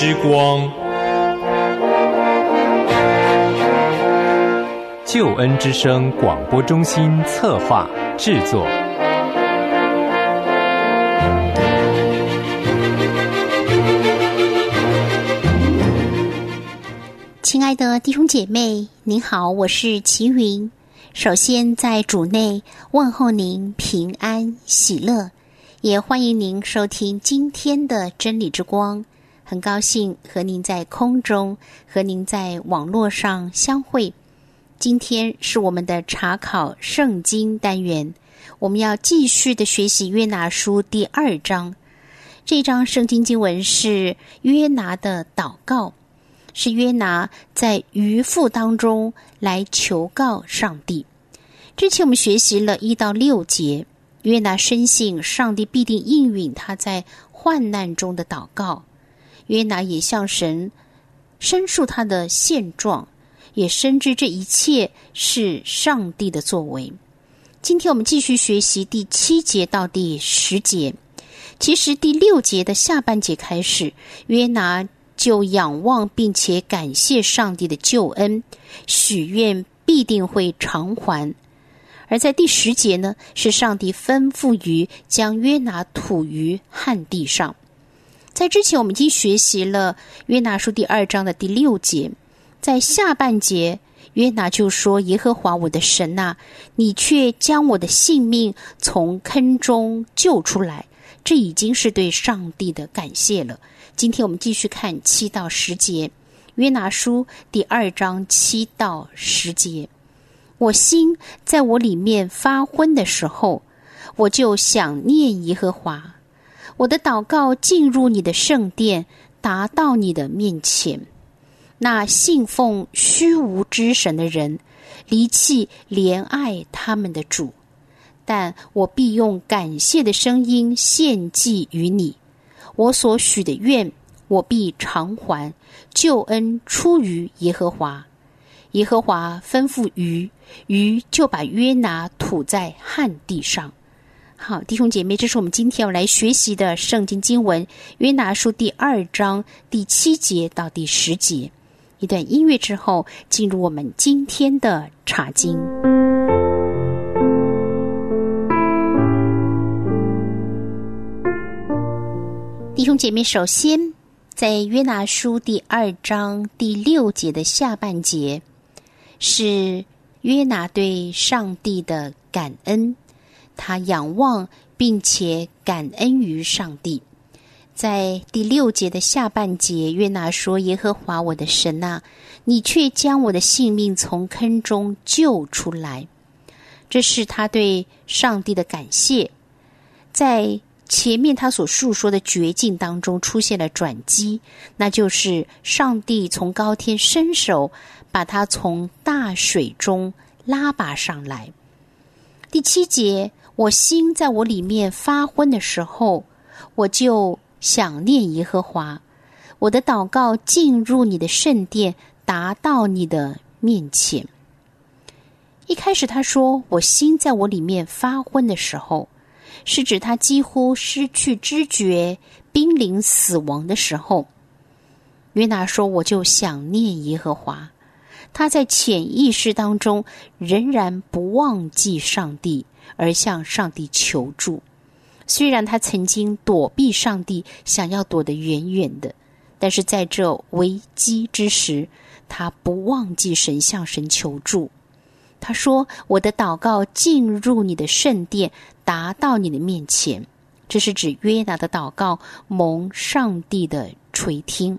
之光，救恩之声广播中心策划制作。亲爱的弟兄姐妹，您好，我是齐云。首先在主内问候您平安喜乐，也欢迎您收听今天的真理之光。很高兴和您在空中和您在网络上相会。今天是我们的查考圣经单元，我们要继续的学习约拿书第二章。这章圣经经文是约拿的祷告。是约拿在渔父当中来求告上帝。之前我们学习了一到六节，约拿深信上帝必定应允他在患难中的祷告。约拿也向神申诉他的现状，也深知这一切是上帝的作为。今天我们继续学习第七节到第十节。其实第六节的下半节开始，约拿。就仰望并且感谢上帝的救恩，许愿必定会偿还。而在第十节呢，是上帝吩咐于将约拿吐于旱地上。在之前，我们已经学习了约拿书第二章的第六节，在下半节，约拿就说：“耶和华我的神呐，你却将我的性命从坑中救出来。”这已经是对上帝的感谢了。今天我们继续看七到十节，约拿书第二章七到十节。我心在我里面发昏的时候，我就想念耶和华。我的祷告进入你的圣殿，达到你的面前。那信奉虚无之神的人，离弃怜爱他们的主，但我必用感谢的声音献祭于你。我所许的愿，我必偿还。救恩出于耶和华，耶和华吩咐鱼，鱼就把约拿吐在旱地上。好，弟兄姐妹，这是我们今天要来学习的圣经经文《约拿书》第二章第七节到第十节。一段音乐之后，进入我们今天的查经。弟兄姐妹，首先在约拿书第二章第六节的下半节，是约拿对上帝的感恩，他仰望并且感恩于上帝。在第六节的下半节，约拿说：“耶和华我的神呐，你却将我的性命从坑中救出来。”这是他对上帝的感谢，在。前面他所述说的绝境当中出现了转机，那就是上帝从高天伸手把他从大水中拉拔上来。第七节，我心在我里面发昏的时候，我就想念耶和华，我的祷告进入你的圣殿，达到你的面前。一开始他说，我心在我里面发昏的时候。是指他几乎失去知觉、濒临死亡的时候。约拿说：“我就想念耶和华。”他在潜意识当中仍然不忘记上帝，而向上帝求助。虽然他曾经躲避上帝，想要躲得远远的，但是在这危机之时，他不忘记神，向神求助。他说：“我的祷告进入你的圣殿，达到你的面前。”这是指约拿的祷告蒙上帝的垂听。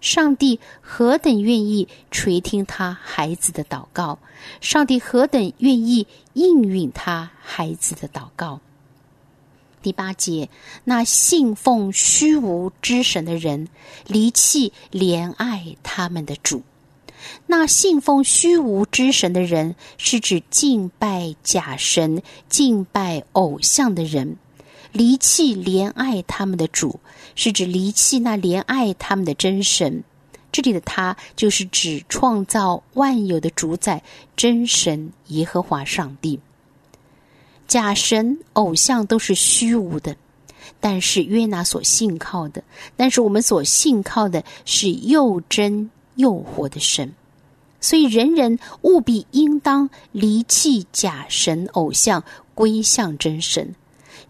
上帝何等愿意垂听他孩子的祷告！上帝何等愿意应允他孩子的祷告！第八节，那信奉虚无之神的人，离弃怜爱他们的主。那信奉虚无之神的人，是指敬拜假神、敬拜偶像的人；离弃怜爱他们的主，是指离弃那怜爱他们的真神。这里的他，就是指创造万有的主宰真神耶和华上帝。假神、偶像都是虚无的，但是约拿所信靠的，但是我们所信靠的是又真又活的神。所以，人人务必应当离弃假神偶像，归向真神。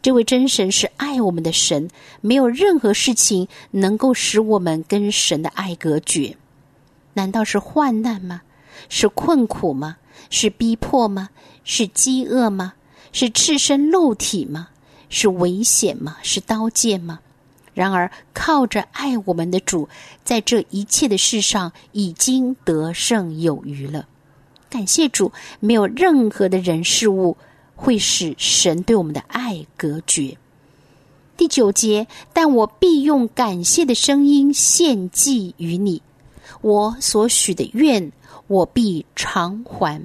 这位真神是爱我们的神，没有任何事情能够使我们跟神的爱隔绝。难道是患难吗？是困苦吗？是逼迫吗？是饥饿吗？是赤身露体吗？是危险吗？是刀剑吗？然而，靠着爱我们的主，在这一切的事上已经得胜有余了。感谢主，没有任何的人事物会使神对我们的爱隔绝。第九节，但我必用感谢的声音献祭于你，我所许的愿，我必偿还。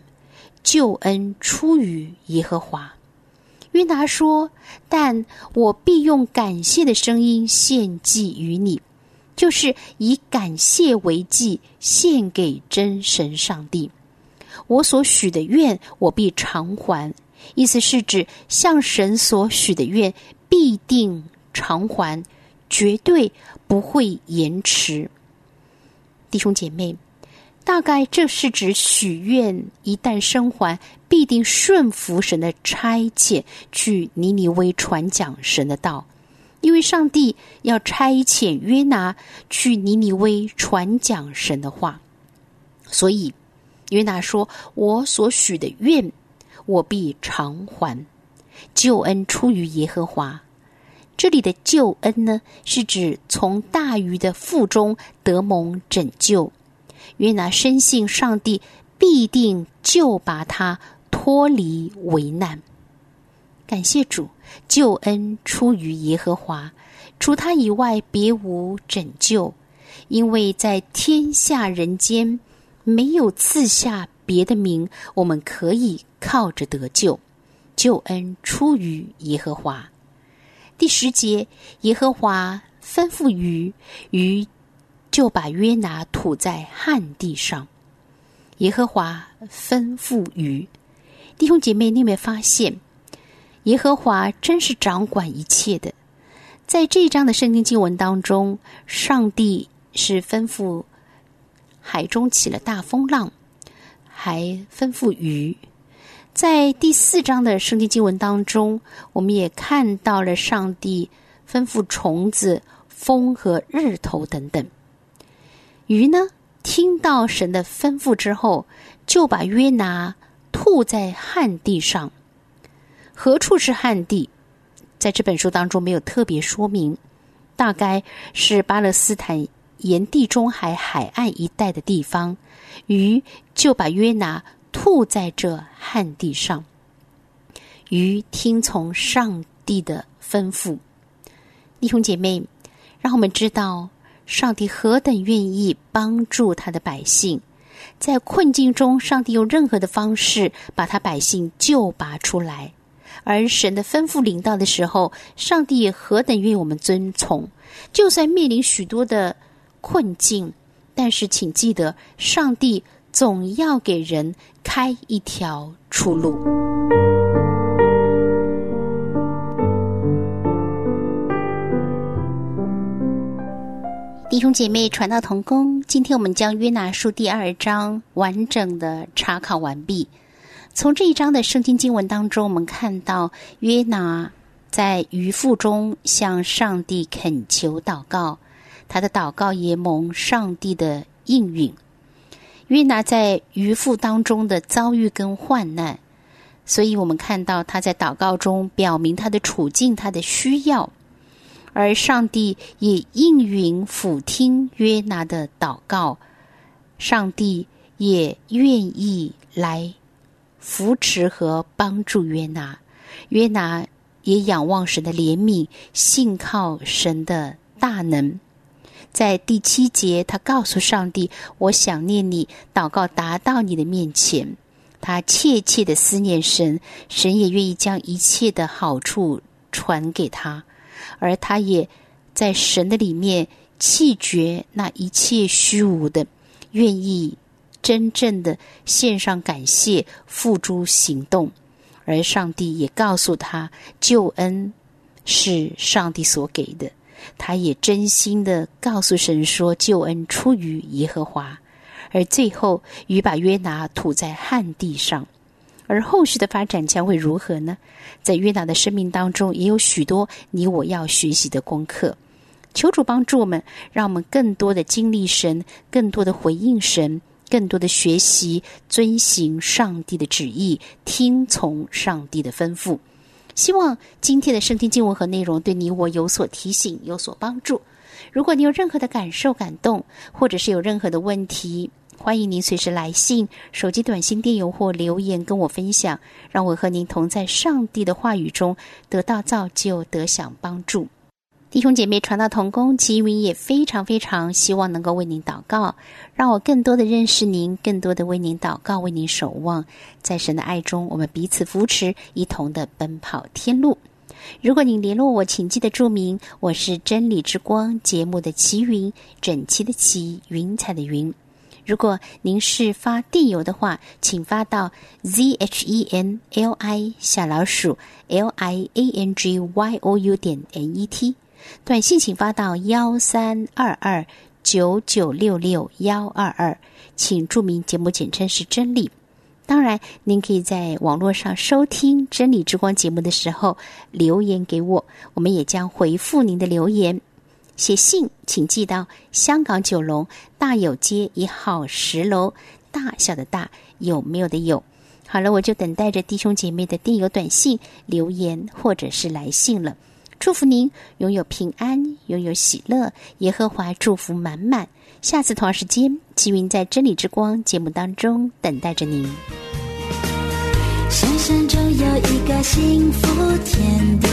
救恩出于耶和华。约拿说：“但我必用感谢的声音献祭于你，就是以感谢为祭，献给真神上帝。我所许的愿，我必偿还。意思是指向神所许的愿，必定偿还，绝对不会延迟。弟兄姐妹。”大概这是指许愿，一旦生还，必定顺服神的差遣，去尼尼微传讲神的道。因为上帝要差遣约拿去尼尼微传讲神的话，所以约拿说：“我所许的愿，我必偿还。救恩出于耶和华。”这里的救恩呢，是指从大鱼的腹中得蒙拯救。约拿深信上帝必定救拔他脱离危难。感谢主，救恩出于耶和华，除他以外别无拯救。因为在天下人间没有赐下别的名，我们可以靠着得救。救恩出于耶和华。第十节，耶和华吩咐鱼，鱼。就把约拿吐在旱地上。耶和华吩咐鱼，弟兄姐妹，你有没有发现，耶和华真是掌管一切的？在这一章的圣经经文当中，上帝是吩咐海中起了大风浪，还吩咐鱼。在第四章的圣经经文当中，我们也看到了上帝吩咐虫子、风和日头等等。鱼呢，听到神的吩咐之后，就把约拿吐在旱地上。何处是旱地？在这本书当中没有特别说明，大概是巴勒斯坦沿地中海海岸一带的地方。鱼就把约拿吐在这旱地上。鱼听从上帝的吩咐，弟兄姐妹，让我们知道。上帝何等愿意帮助他的百姓，在困境中，上帝用任何的方式把他百姓救拔出来。而神的吩咐临到的时候，上帝也何等愿意我们遵从。就算面临许多的困境，但是请记得，上帝总要给人开一条出路。弟兄姐妹，传道同工，今天我们将约拿书第二章完整的查考完毕。从这一章的圣经经文当中，我们看到约拿在鱼腹中向上帝恳求祷告，他的祷告也蒙上帝的应允。约拿在鱼腹当中的遭遇跟患难，所以我们看到他在祷告中表明他的处境，他的需要。而上帝也应允俯听约拿的祷告，上帝也愿意来扶持和帮助约拿。约拿也仰望神的怜悯，信靠神的大能。在第七节，他告诉上帝：“我想念你，祷告达到你的面前。”他切切的思念神，神也愿意将一切的好处传给他。而他也在神的里面弃绝那一切虚无的，愿意真正的献上感谢，付诸行动。而上帝也告诉他，救恩是上帝所给的，他也真心的告诉神说救恩出于耶和华，而最后雨把约拿吐在旱地上。而后续的发展将会如何呢？在约拿的生命当中，也有许多你我要学习的功课。求主帮助我们，让我们更多的经历神，更多的回应神，更多的学习遵行上帝的旨意，听从上帝的吩咐。希望今天的圣经经文和内容对你我有所提醒，有所帮助。如果你有任何的感受、感动，或者是有任何的问题，欢迎您随时来信、手机短信、电邮或留言跟我分享，让我和您同在上帝的话语中得到造就、得享帮助。弟兄姐妹，传道同工，齐云也非常非常希望能够为您祷告，让我更多的认识您，更多的为您祷告，为您守望，在神的爱中，我们彼此扶持，一同的奔跑天路。如果您联络我，请记得注明我是真理之光节目的齐云，整齐的齐，云彩的云。如果您是发电邮的话，请发到 z h e n l i 小老鼠 l i a n g y o u 点 n e t。短信请发到幺三二二九九六六幺二二，请注明节目简称是真理。当然，您可以在网络上收听《真理之光》节目的时候留言给我，我们也将回复您的留言。写信请寄到香港九龙大有街一号十楼，大小的大有没有的有。好了，我就等待着弟兄姐妹的电邮、短信、留言或者是来信了。祝福您拥有平安，拥有喜乐，耶和华祝福满满。下次同样时间，齐云在真理之光节目当中等待着您。想象中有一个幸福天地，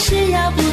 是要不。